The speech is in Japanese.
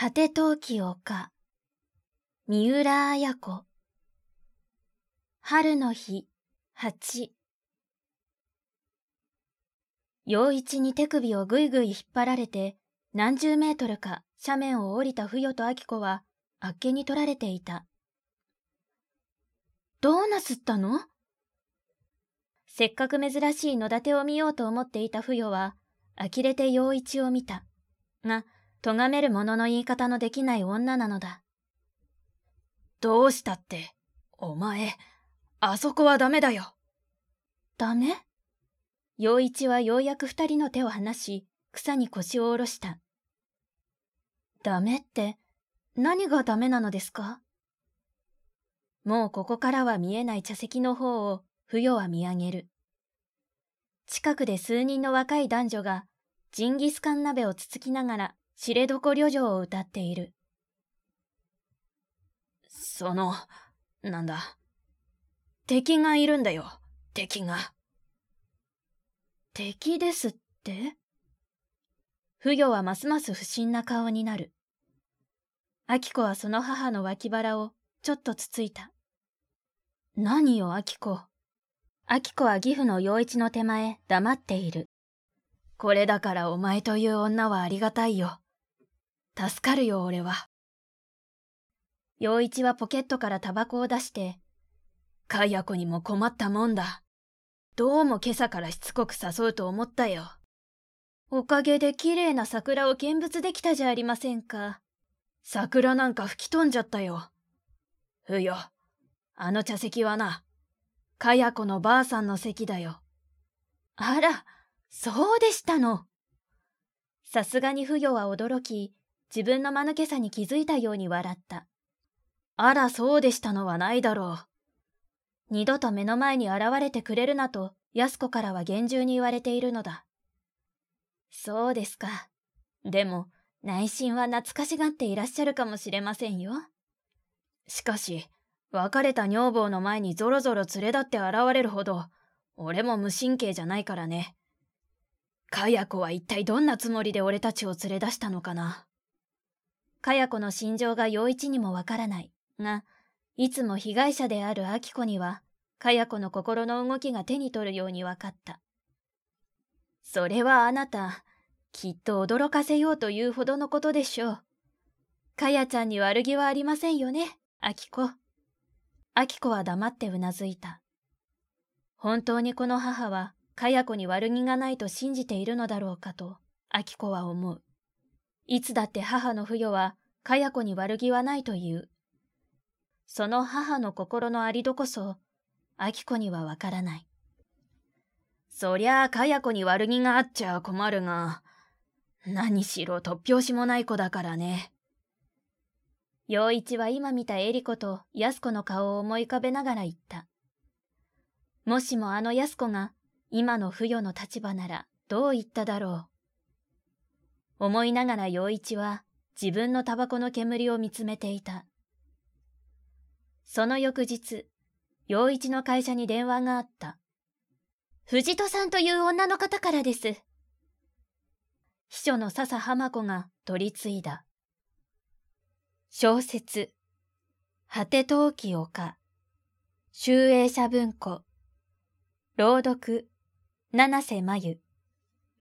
果て陶器丘、三浦綾子。春の日、八。陽一に手首をぐいぐい引っ張られて、何十メートルか斜面を降りた不与と明子は、あっけに取られていた。どうなすったの？せっかく珍しい野立てを見ようと思っていた不与は、呆れて陽一を見た。が、咎める者の言い方のできない女なのだ。どうしたって、お前、あそこはダメだよ。ダメ？陽一はようやく二人の手を離し、草に腰を下ろした。ダメって、何がダメなのですか？もうここからは見えない茶席の方を、不与は見上げる。近くで数人の若い男女が、ジンギスカン鍋をつつきながら、知床旅情を歌っている。その、なんだ？敵がいるんだよ、敵が。敵ですって？不与はますます不審な顔になる。明子はその母の脇腹をちょっとつついた。何よ、明子。明子は義父の陽一の手前黙っている。これだからお前という女はありがたいよ。助かるよ、俺は。陽一はポケットからタバコを出して、かや子にも困ったもんだ。どうも今朝からしつこく誘うと思ったよ。おかげで綺麗な桜を見物できたじゃありませんか。桜なんか吹き飛んじゃったよ。ふよ、あの茶席はな、かや子のばあさんの席だよ。あら、そうでしたの。さすがに不与は驚き、自分の間抜けさに気づいたように笑った。あら、そうでしたのはないだろう。二度と目の前に現れてくれるなと、安子からは厳重に言われているのだ。そうですか。でも、内心は懐かしがっていらっしゃるかもしれませんよ。しかし、別れた女房の前にぞろぞろ連れ立って現れるほど、俺も無神経じゃないからね。かや子は一体どんなつもりで俺たちを連れ出したのかな。かや子の心情が陽一にもわからない。が、いつも被害者である明子には、かや子の心の動きが手に取るようにわかった。それはあなた、きっと驚かせようというほどのことでしょう。かやちゃんに悪気はありませんよね、明子。明子は黙ってうなずいた。本当にこの母は、かや子に悪気がないと信じているのだろうかと、明子は思う。いつだって母の不与は、かや子に悪気はないという。その母の心のありどこそ、明子にはわからない。そりゃあ、かや子に悪気があっちゃ困るが、何しろ突拍子もない子だからね。陽一は今見たエリコと安子の顔を思い浮かべながら言った。もしもあの安子が今の不与の立場ならどう言っただろう。思いながら陽一は自分のタバコの煙を見つめていた。その翌日、陽一の会社に電話があった。藤戸さんという女の方からです。秘書の笹浜子が取り継いだ。小説、果て陶器丘、集英社文庫、朗読、七瀬真由。